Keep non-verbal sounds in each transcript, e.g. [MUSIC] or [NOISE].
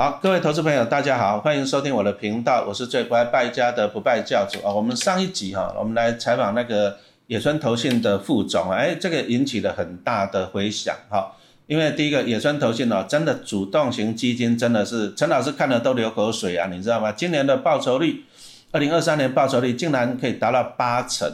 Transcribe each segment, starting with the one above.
好，各位投资朋友，大家好，欢迎收听我的频道，我是最不爱败家的不败教主啊。我们上一集哈，我们来采访那个野村投信的副总，哎，这个引起了很大的回响哈。因为第一个野村投信哦，真的主动型基金真的是陈老师看了都流口水啊，你知道吗？今年的报酬率，二零二三年报酬率竟然可以达到八成。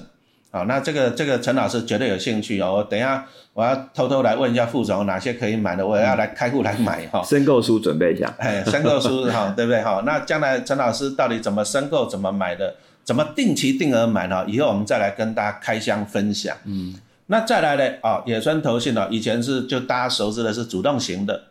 好，那这个这个陈老师绝对有兴趣哦。我等下我要偷偷来问一下副总哪些可以买的，我要来开户来买哈。申购书准备一下，哎，申购书哈，对不对哈？那将来陈老师到底怎么申购、怎么买的、怎么定期定额买呢？以后我们再来跟大家开箱分享。嗯，那再来呢？啊，野村投信呢，以前是就大家熟知的是主动型的，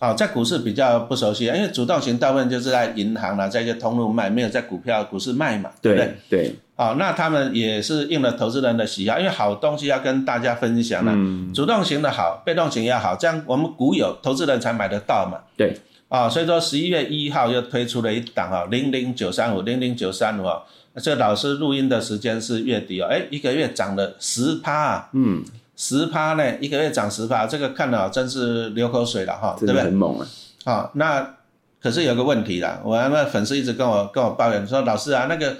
啊，在股市比较不熟悉，因为主动型大部分就是在银行啦，在一些通路卖，没有在股票股市卖嘛，对不对？对。好，那他们也是应了投资人的喜好，因为好东西要跟大家分享了。嗯。主动型的好，被动型也好，这样我们股友、投资人才买得到嘛。对。啊，所以说十一月一号又推出了一档啊，零零九三五零零九三五啊。这老师录音的时间是月底哦，哎，一个月涨了十趴啊。嗯。十趴呢，一个月涨十趴，这个看了真是流口水了哈，对不对？很猛啊。好，那可是有个问题啦，我那粉丝一直跟我跟我抱怨说，老师啊，那个。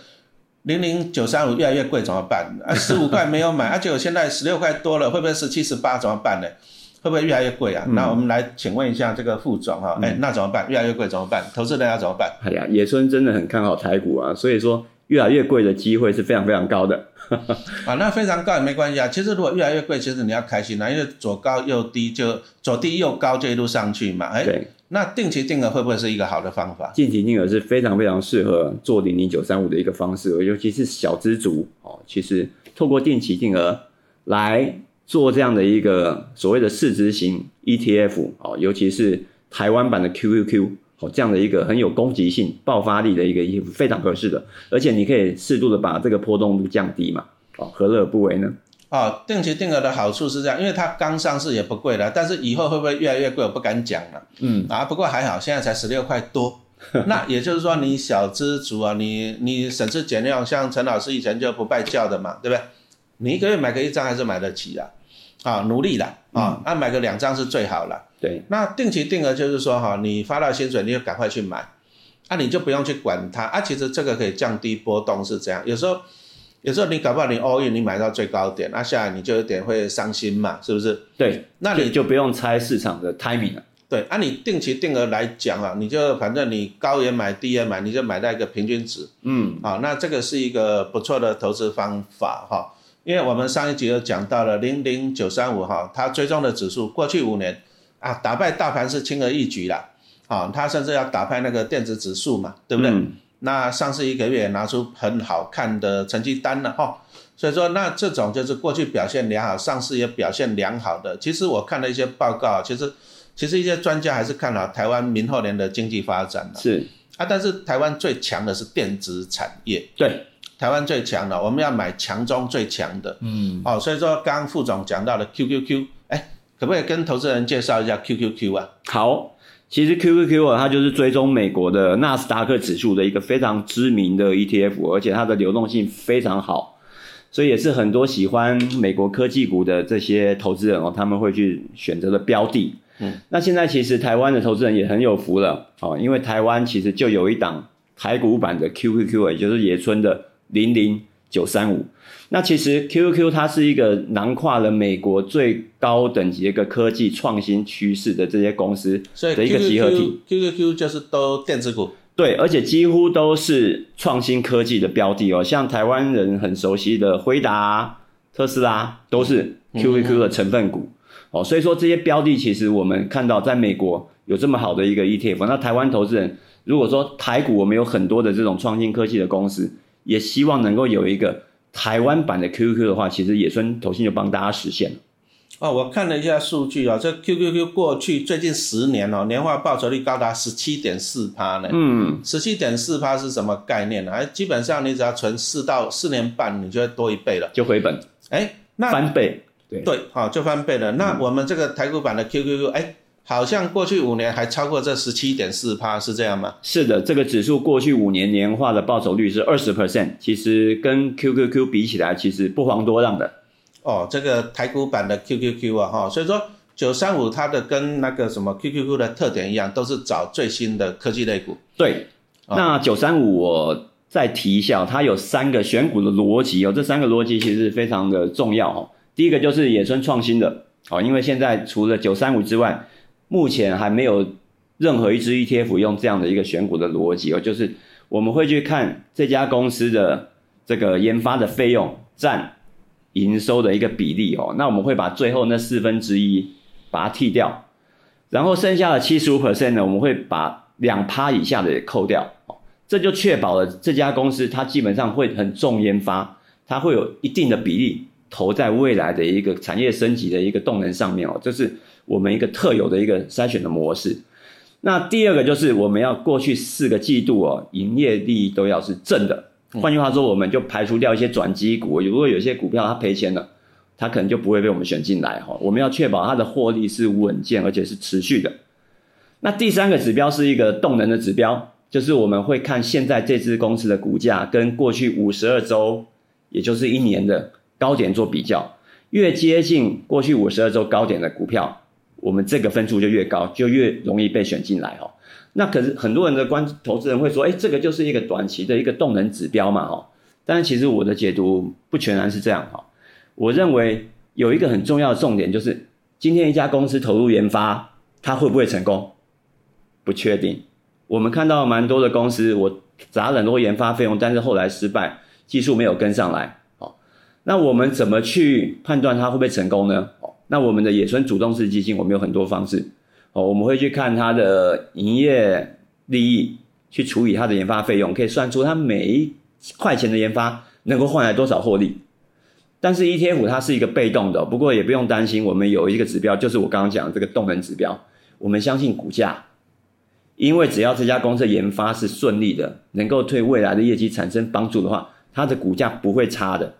零零九三五越来越贵怎么办？啊，[LAUGHS] 十五块没有买，而且我现在十六块多了，会不会十七十八怎么办呢？会不会越来越贵啊？那我们来请问一下这个副总哈，哎，那怎么办？越来越贵怎么办？投资人要怎么办？哎呀，野村真的很看好台股啊，所以说越来越贵的机会是非常非常高的。[LAUGHS] 啊，那非常高也没关系啊。其实如果越来越贵，其实你要开心啊，因为左高右低就左低右高就一路上去嘛。哎。那定期定额会不会是一个好的方法？定期定额是非常非常适合做零零九三五的一个方式，尤其是小资族哦。其实透过定期定额来做这样的一个所谓的市值型 ETF 哦，尤其是台湾版的 QQQ 哦，这样的一个很有攻击性、爆发力的一个 ETF，非常合适的。而且你可以适度的把这个波动度降低嘛，哦，何乐而不为呢？哦，定期定额的好处是这样，因为它刚上市也不贵了，但是以后会不会越来越贵，我不敢讲了。嗯啊，不过还好，现在才十六块多。[LAUGHS] 那也就是说，你小资族啊，你你省吃俭用，像陈老师以前就不拜教的嘛，对不对？你一个月买个一张还是买得起啊？啊，努力了啊，那买个两张是最好了。对，那定期定额就是说哈，你发到薪水你就赶快去买，啊，你就不用去管它啊。其实这个可以降低波动，是这样。有时候。有时候你搞不好你 all in 你买到最高点，那下来你就有点会伤心嘛，是不是？对，那你就不用猜市场的 timing 了。对，按你定期定额来讲啊，你就反正你高也买，低也买，你就买到一个平均值。嗯，好，那这个是一个不错的投资方法哈。因为我们上一集有讲到了零零九三五哈，它追踪的指数过去五年啊打败大盘是轻而易举啦，啊，它甚至要打败那个电子指数嘛，对不对？那上市一个月拿出很好看的成绩单了哈，所以说那这种就是过去表现良好，上市也表现良好的。其实我看了一些报告，其实其实一些专家还是看好台湾明后年的经济发展的。是啊，但是台湾最强的是电子产业。对，台湾最强的，我们要买强中最强的。嗯，哦，所以说刚刚副总讲到了 QQQ，哎，可不可以跟投资人介绍一下 QQQ 啊？好。其实 QQQ 啊，它就是追踪美国的纳斯达克指数的一个非常知名的 ETF，而且它的流动性非常好，所以也是很多喜欢美国科技股的这些投资人哦，他们会去选择的标的。嗯，那现在其实台湾的投资人也很有福了哦，因为台湾其实就有一档台股版的 QQQ，也就是野村的零零九三五。那其实 QQQ 它是一个囊括了美国最高等级一个科技创新趋势的这些公司的一个集合体。QQQ 就是都电子股。对，而且几乎都是创新科技的标的哦，像台湾人很熟悉的辉达、特斯拉都是 QQQ 的成分股哦。所以说这些标的其实我们看到在美国有这么好的一个 ETF，那台湾投资人如果说台股我们有很多的这种创新科技的公司，也希望能够有一个。台湾版的 QQQ 的话，其实野村投信就帮大家实现了。哦，我看了一下数据啊，这 QQQ 过去最近十年哦，年化报酬率高达十七点四趴呢。嗯，十七点四趴是什么概念呢？哎，基本上你只要存四到四年半，你就会多一倍了，就回本。哎，那翻倍，对对，好，就翻倍了。那我们这个台股版的 QQQ，哎。好像过去五年还超过这十七点四趴，是这样吗？是的，这个指数过去五年年化的报酬率是二十 percent，其实跟 QQQ 比起来，其实不遑多让的。哦，这个台股版的 QQQ 啊，哈，所以说。九三五它的跟那个什么 QQQ 的特点一样，都是找最新的科技类股。对，那九三五我再提一下，它有三个选股的逻辑哦，这三个逻辑其实非常的重要哦。第一个就是野村创新的哦，因为现在除了九三五之外，目前还没有任何一支 ETF 用这样的一个选股的逻辑哦，就是我们会去看这家公司的这个研发的费用占营收的一个比例哦，那我们会把最后那四分之一把它剔掉，然后剩下的七十五 percent 呢，我们会把两趴以下的也扣掉哦，这就确保了这家公司它基本上会很重研发，它会有一定的比例。投在未来的一个产业升级的一个动能上面哦，这是我们一个特有的一个筛选的模式。那第二个就是我们要过去四个季度哦，营业利益都要是正的。换句话说，我们就排除掉一些转机股，如果有些股票它赔钱了，它可能就不会被我们选进来哈。我们要确保它的获利是稳健而且是持续的。那第三个指标是一个动能的指标，就是我们会看现在这支公司的股价跟过去五十二周，也就是一年的。高点做比较，越接近过去五十二周高点的股票，我们这个分数就越高，就越容易被选进来哦。那可是很多人的关投资人会说，哎，这个就是一个短期的一个动能指标嘛，哈。但是其实我的解读不全然是这样哈。我认为有一个很重要的重点就是，今天一家公司投入研发，它会不会成功？不确定。我们看到蛮多的公司，我砸了很多研发费用，但是后来失败，技术没有跟上来。那我们怎么去判断它会不会成功呢？那我们的野村主动式基金，我们有很多方式。哦，我们会去看它的营业利益，去除以它的研发费用，可以算出它每一块钱的研发能够换来多少获利。但是 ETF 它是一个被动的，不过也不用担心，我们有一个指标，就是我刚刚讲的这个动能指标。我们相信股价，因为只要这家公司研发是顺利的，能够对未来的业绩产生帮助的话，它的股价不会差的。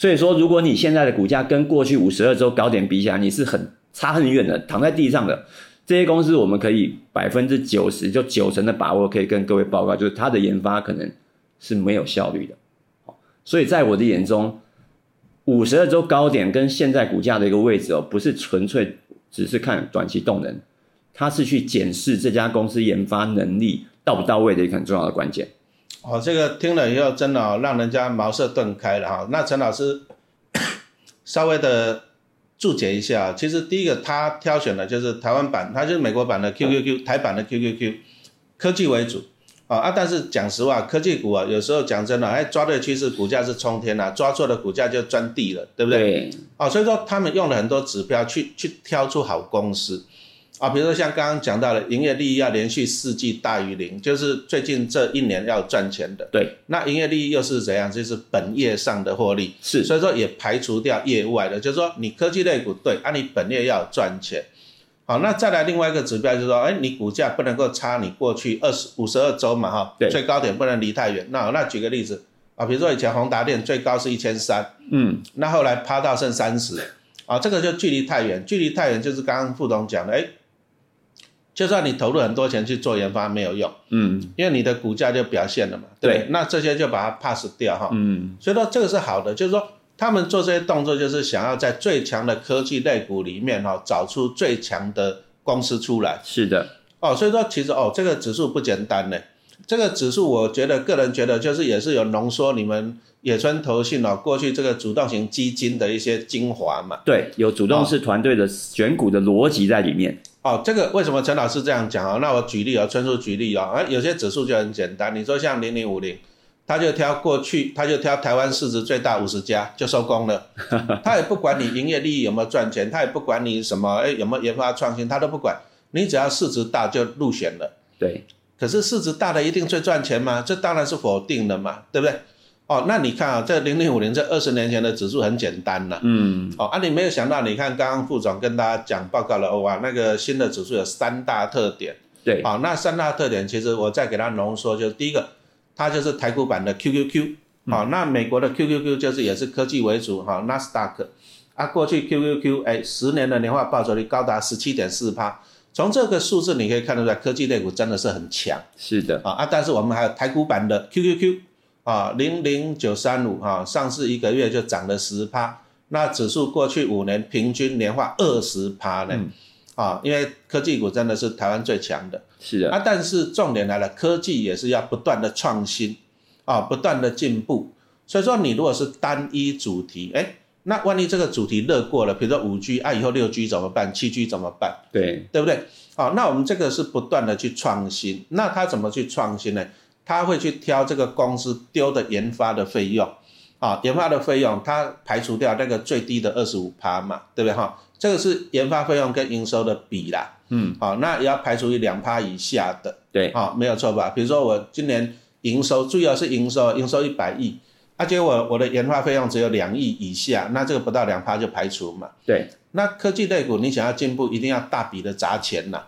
所以说，如果你现在的股价跟过去五十二周高点比起来，你是很差很远的，躺在地上的这些公司，我们可以百分之九十就九成的把握，可以跟各位报告，就是它的研发可能是没有效率的。所以在我的眼中，五十二周高点跟现在股价的一个位置哦，不是纯粹只是看短期动能，它是去检视这家公司研发能力到不到位的一个很重要的关键。哦，这个听了以后真的让人家茅塞顿开了哈。那陈老师 [COUGHS] 稍微的注解一下，其实第一个他挑选的就是台湾版，他就是美国版的 QQQ，台版的 QQQ，科技为主啊啊。但是讲实话，科技股啊，有时候讲真的，哎，抓对趋势股价是冲天了，抓错的股价就钻地了，对不对？对。哦，所以说他们用了很多指标去去挑出好公司。啊，比如说像刚刚讲到的，营业利益要连续四季大于零，就是最近这一年要赚钱的。对，那营业利益又是怎样？就是本业上的获利。是，所以说也排除掉业外的，就是说你科技类股对，啊，你本业要赚钱。好，那再来另外一个指标就是说，哎，你股价不能够差你过去二十五十二周嘛，哈，最高点不能离太远。那那举个例子啊，比如说以前宏达电最高是一千三，嗯，那后来趴到剩三十，啊，这个就距离太远，距离太远就是刚刚副总讲的，哎。就算你投入很多钱去做研发没有用，嗯，因为你的股价就表现了嘛，对，那这些就把它 pass 掉哈，嗯，所以说这个是好的，就是说他们做这些动作就是想要在最强的科技类股里面哈找出最强的公司出来，是的，哦，所以说其实哦这个指数不简单呢，这个指数我觉得个人觉得就是也是有浓缩你们野村投信哦过去这个主动型基金的一些精华嘛，对，有主动式团队的选股的逻辑在里面。哦，这个为什么陈老师这样讲啊？那我举例啊，纯属举例啊。啊，有些指数就很简单，你说像零零五零，他就挑过去，他就挑台湾市值最大五十家就收工了，[LAUGHS] 他也不管你营业利益有没有赚钱，他也不管你什么，哎有没有研发创新，他都不管，你只要市值大就入选了。对，可是市值大的一定最赚钱吗？这当然是否定的嘛，对不对？哦，那你看啊，这零零五零这二十年前的指数很简单了，嗯，哦啊，你没有想到，你看刚刚副总跟大家讲报告了，哇，那个新的指数有三大特点，对，好，那三大特点其实我再给它浓缩，就是第一个，它就是台股版的 QQQ，好，那美国的 QQQ 就是也是科技为主，哈，纳斯达克，啊，过去 QQQ 哎，十年的年化报酬率高达十七点四趴，从这个数字你可以看得出来，科技类股真的是很强，是的，啊啊，但是我们还有台股版的 QQQ。啊，零零九三五啊，上市一个月就涨了十趴，那指数过去五年平均年化二十趴呢，啊，因为科技股真的是台湾最强的，是的，啊，但是重点来了，科技也是要不断的创新，啊，不断的进步，所以说你如果是单一主题，哎，那万一这个主题热过了，比如说五 G，啊，以后六 G 怎么办？七 G 怎么办？对，对不对？好，那我们这个是不断的去创新，那他怎么去创新呢？他会去挑这个公司丢的研发的费用，啊，研发的费用，他排除掉那个最低的二十五趴嘛，对不对哈？这个是研发费用跟营收的比啦，嗯，好，那也要排除于两趴以下的，对，好，没有错吧？比如说我今年营收，主要是营收，营收一百亿，而且我我的研发费用只有两亿以下，那这个不到两趴就排除嘛，对，那科技类股你想要进步，一定要大笔的砸钱呐。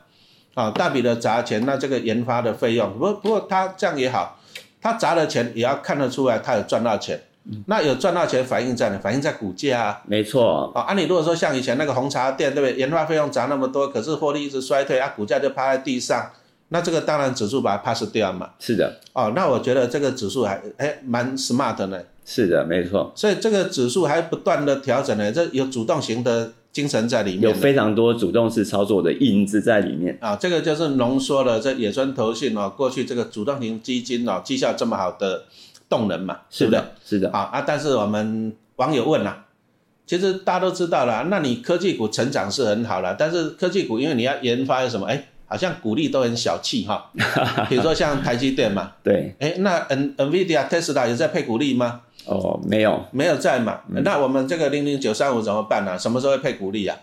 啊，大笔的砸钱，那这个研发的费用，不不过他这样也好，他砸了钱也要看得出来，他有赚到钱。那有赚到钱反映在哪？反映在股价啊。没错。啊，按你如果说像以前那个红茶店，对不对？研发费用砸那么多，可是获利一直衰退，啊，股价就趴在地上，那这个当然指数把它 pass 掉嘛。是的。哦，那我觉得这个指数还哎蛮 smart 的。是的，没错。所以这个指数还不断的调整呢，这有主动型的。精神在里面，有非常多主动式操作的影子在里面啊，这个就是浓缩了这野村投信哦，过去这个主动型基金哦，绩效这么好的动能嘛，是的，是的，啊啊，但是我们网友问了，其实大家都知道了，那你科技股成长是很好了，但是科技股因为你要研发有什么，哎，好像股利都很小气哈，[LAUGHS] 比如说像台积电嘛，对，哎，那 N Nvidia Tesla 有在配股利吗？哦，没有，没有在嘛？那我们这个零零九三五怎么办呢？什么时候会配股利啊？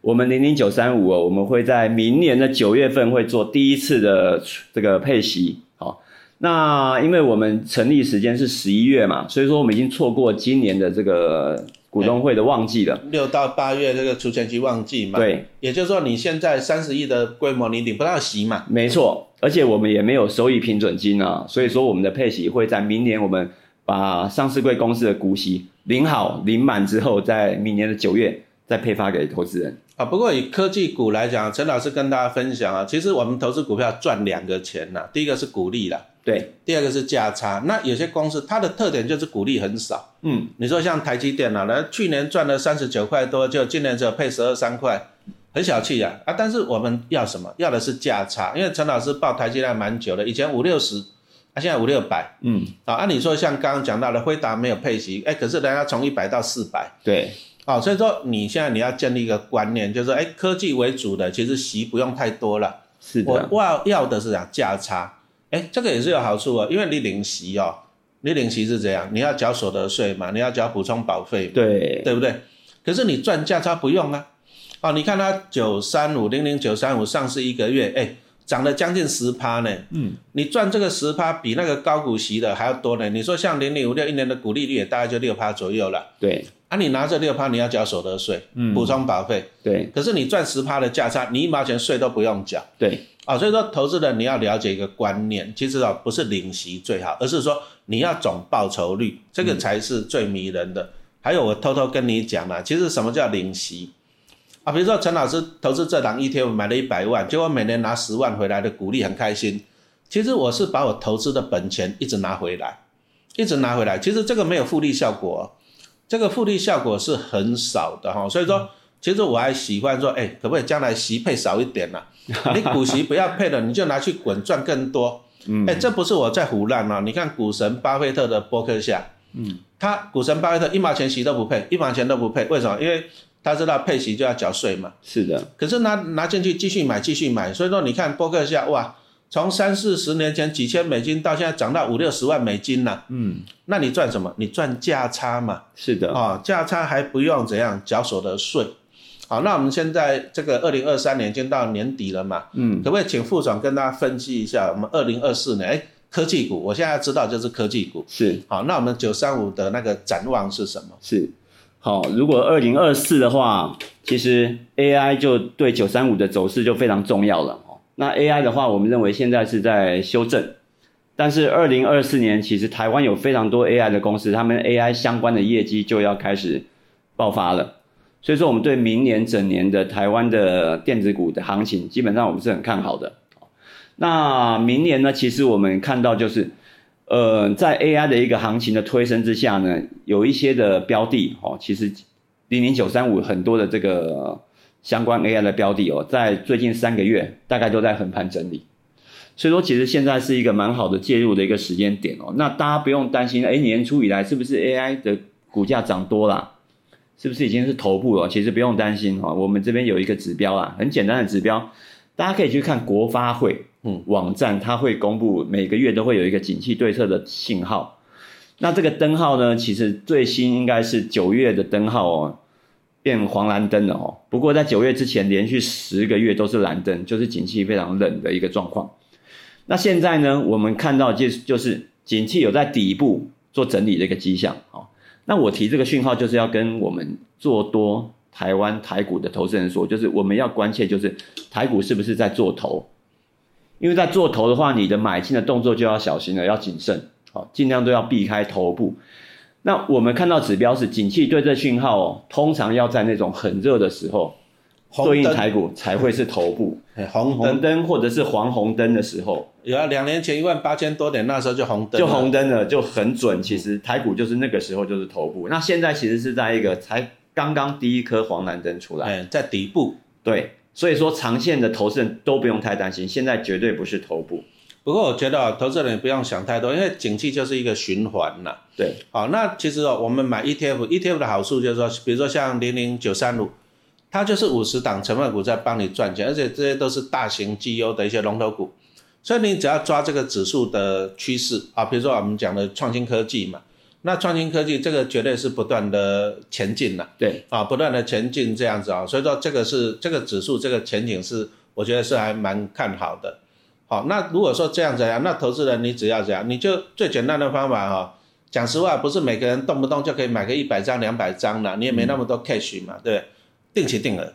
我们零零九三五哦，我们会在明年的九月份会做第一次的这个配息。好，那因为我们成立时间是十一月嘛，所以说我们已经错过今年的这个股东会的旺季了。六到八月这个除权期旺季嘛。对，也就是说你现在三十亿的规模，你领不到息嘛？没错，而且我们也没有收益平准金啊，所以说我们的配息会在明年我们。把上市贵公司的股息领好领满之后，在明年的九月再配发给投资人啊。不过以科技股来讲，陈老师跟大家分享啊，其实我们投资股票赚两个钱呐，第一个是股利啦，对，第二个是价差。那有些公司它的特点就是股利很少，嗯，你说像台积电啊，那去年赚了三十九块多，就今年只有配十二三块，很小气呀啊。但是我们要什么？要的是价差，因为陈老师报台积电蛮久的，以前五六十。啊现在五六百，嗯，啊，按理说像刚刚讲到的辉达没有配息，哎，可是人家从一百到四百，对，啊，所以说你现在你要建立一个观念，就是说，哎，科技为主的，其实息不用太多了，是的，我要要的是讲价差，哎，这个也是有好处啊，因为你领息哦，你领息是怎样？你要缴所得税嘛，你要缴补充保费，对，对不对？可是你赚价差不用啊，哦，你看它九三五零零九三五上市一个月，哎。涨了将近十趴呢，嗯，你赚这个十趴比那个高股息的还要多呢。你说像零零五六一年的股利率也大概就六趴左右了，对。啊，你拿这六趴，你要缴所得税，嗯，补充保费，对。可是你赚十趴的价差，你一毛钱税都不用缴，对。啊，所以说投资人你要了解一个观念，其实啊不是领息最好，而是说你要总报酬率，这个才是最迷人的。还有我偷偷跟你讲了，其实什么叫领息？啊，比如说陈老师投资这档 ETF 买了一百万，结果每年拿十万回来的股利很开心。其实我是把我投资的本钱一直拿回来，一直拿回来。其实这个没有复利效果，这个复利效果是很少的哈。所以说，其实我还喜欢说，哎，可不可以将来息配少一点呢？[LAUGHS] 你股息不要配了，你就拿去滚赚更多。嗯，哎，这不是我在胡乱啊。你看股神巴菲特的博客下，嗯，他股神巴菲特一毛钱息都不配，一毛钱都不配，为什么？因为他知道配息就要缴税嘛，是的。可是拿拿进去继续买，继续买。所以说你看波克夏哇，从三四十年前几千美金到现在涨到五六十万美金了。嗯，那你赚什么？你赚价差嘛。是的。啊，价差还不用怎样缴所得税。好，那我们现在这个二零二三年已经到年底了嘛。嗯。可不可以请副总跟大家分析一下我们二零二四年？哎，科技股，我现在知道就是科技股。是。好，那我们九三五的那个展望是什么？是。好，如果二零二四的话，其实 AI 就对九三五的走势就非常重要了。那 AI 的话，我们认为现在是在修正，但是二零二四年其实台湾有非常多 AI 的公司，他们 AI 相关的业绩就要开始爆发了。所以说，我们对明年整年的台湾的电子股的行情，基本上我们是很看好的。那明年呢，其实我们看到就是。呃，在 AI 的一个行情的推升之下呢，有一些的标的哦，其实零零九三五很多的这个相关 AI 的标的哦，在最近三个月大概都在横盘整理，所以说其实现在是一个蛮好的介入的一个时间点哦。那大家不用担心，哎，年初以来是不是 AI 的股价涨多了？是不是已经是头部了？其实不用担心哈，我们这边有一个指标啊，很简单的指标，大家可以去看国发会嗯网站，它会公布每个月都会有一个景气对策的信号。那这个灯号呢，其实最新应该是九月的灯号哦，变黄蓝灯了哦。不过在九月之前，连续十个月都是蓝灯，就是景气非常冷的一个状况。那现在呢，我们看到就就是景气有在底部做整理的一个迹象哦。那我提这个讯号，就是要跟我们做多台湾台股的投资人说，就是我们要关切，就是台股是不是在做头？因为在做头的话，你的买进的动作就要小心了，要谨慎，好，尽量都要避开头部。那我们看到指标是景气对这讯号哦，通常要在那种很热的时候。对应台股才会是头部，[LAUGHS] 红红灯或者是黄红灯的时候，有啊，两年前一万八千多点，那时候就红灯，就红灯了，就很准。其实台股就是那个时候就是头部，那现在其实是在一个才刚刚第一颗黄蓝灯出来，在底部。对，所以说长线的投资人都不用太担心，现在绝对不是头部。不过我觉得投资人不用想太多，因为景气就是一个循环呐。对，好，那其实哦，我们买 ETF，ETF 的好处就是说，比如说像零零九三五。它就是五十档成分股在帮你赚钱，而且这些都是大型绩优的一些龙头股，所以你只要抓这个指数的趋势啊，比如说我们讲的创新科技嘛，那创新科技这个绝对是不断的前进了，对，啊，不断的前进这样子啊，所以说这个是这个指数这个前景是我觉得是还蛮看好的。好，那如果说这样子啊，那投资人你只要这样，你就最简单的方法哈，讲实话，不是每个人动不动就可以买个一百张两百张的，你也没那么多 cash 嘛，对不对？定期定额，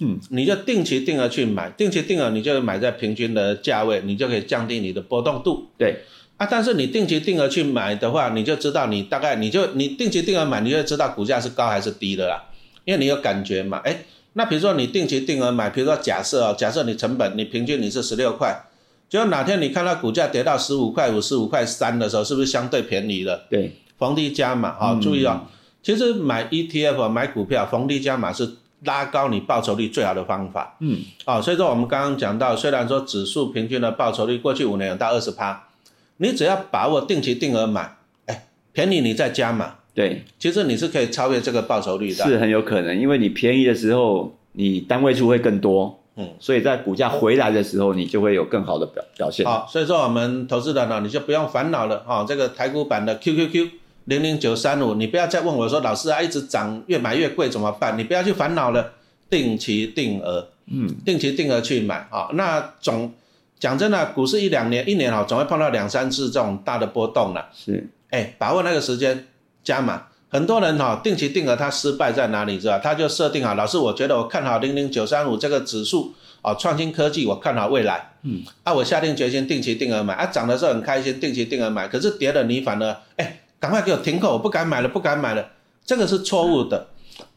嗯，你就定期定额去买，定期定额你就买在平均的价位，你就可以降低你的波动度。对，啊，但是你定期定额去买的话，你就知道你大概你就你定期定额买，你就知道股价是高还是低的啦，因为你有感觉嘛。哎，那比如说你定期定额买，比如说假设啊，假设你成本你平均你是十六块，就哪天你看到股价跌到十五块五、十五块三的时候，是不是相对便宜了？对，逢低加码，好，注意哦，其实买 ETF 买股票逢低加码是。拉高你报酬率最好的方法，嗯，哦，所以说我们刚刚讲到，虽然说指数平均的报酬率过去五年有到二十趴，你只要把握定期定额买，哎，便宜你再加嘛，对，其实你是可以超越这个报酬率的，是很有可能，因为你便宜的时候，你单位数会更多，嗯，所以在股价回来的时候，你就会有更好的表表现。好，所以说我们投资人呢，你就不用烦恼了，哈，这个台股版的 QQQ。零零九三五，你不要再问我说，老师啊，一直涨，越买越贵怎么办？你不要去烦恼了，定期定额，嗯，定期定额去买啊。那总讲真的，股市一两年，一年哈，总会碰到两三次这种大的波动了。是，哎，把握那个时间加码。很多人哈，定期定额他失败在哪里？知道？他就设定好，老师，我觉得我看好零零九三五这个指数啊，创新科技，我看好未来。嗯，啊，我下定决心定期定额买，啊，涨的时候很开心，定期定额买，可是跌了你反而哎。赶快给我停口！我不敢买了，不敢买了，这个是错误的。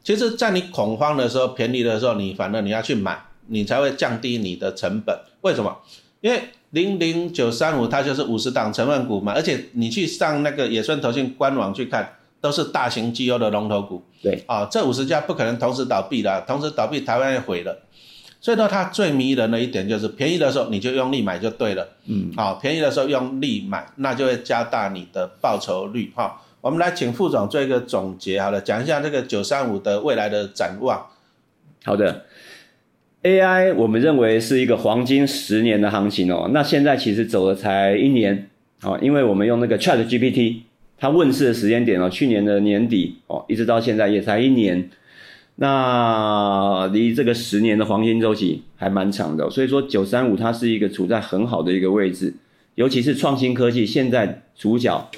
其实，在你恐慌的时候、便宜的时候，你反而你要去买，你才会降低你的成本。为什么？因为零零九三五它就是五十档成分股嘛，而且你去上那个野村投信官网去看，都是大型绩优的龙头股。对啊，这五十家不可能同时倒闭的，同时倒闭台湾也毁了。所以说它最迷人的一点就是便宜的时候你就用力买就对了，嗯，好，便宜的时候用力买，那就会加大你的报酬率哈。我们来请副总做一个总结，好了，讲一下这个九三五的未来的展望。好的，AI 我们认为是一个黄金十年的行情哦，那现在其实走了才一年哦，因为我们用那个 Chat GPT，它问世的时间点哦，去年的年底哦，一直到现在也才一年。那离这个十年的黄金周期还蛮长的，所以说九三五它是一个处在很好的一个位置，尤其是创新科技，现在主角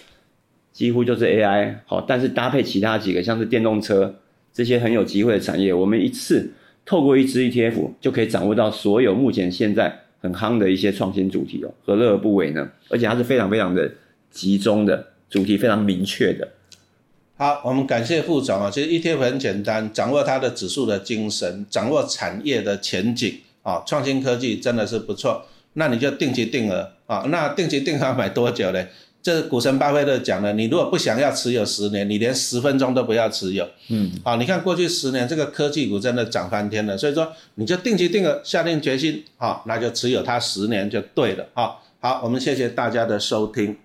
几乎就是 AI，好，但是搭配其他几个像是电动车这些很有机会的产业，我们一次透过一支 ETF 就可以掌握到所有目前现在很夯的一些创新主题哦，何乐而不为呢？而且它是非常非常的集中的主题，非常明确的。好，我们感谢副总啊。其实 ETF 很简单，掌握它的指数的精神，掌握产业的前景啊，创新科技真的是不错。那你就定期定额啊，那定期定额买多久呢？这股神巴菲特讲的，你如果不想要持有十年，你连十分钟都不要持有。嗯，好，你看过去十年这个科技股真的涨翻天了，所以说你就定期定额下定决心，好，那就持有它十年就对了。啊，好，我们谢谢大家的收听。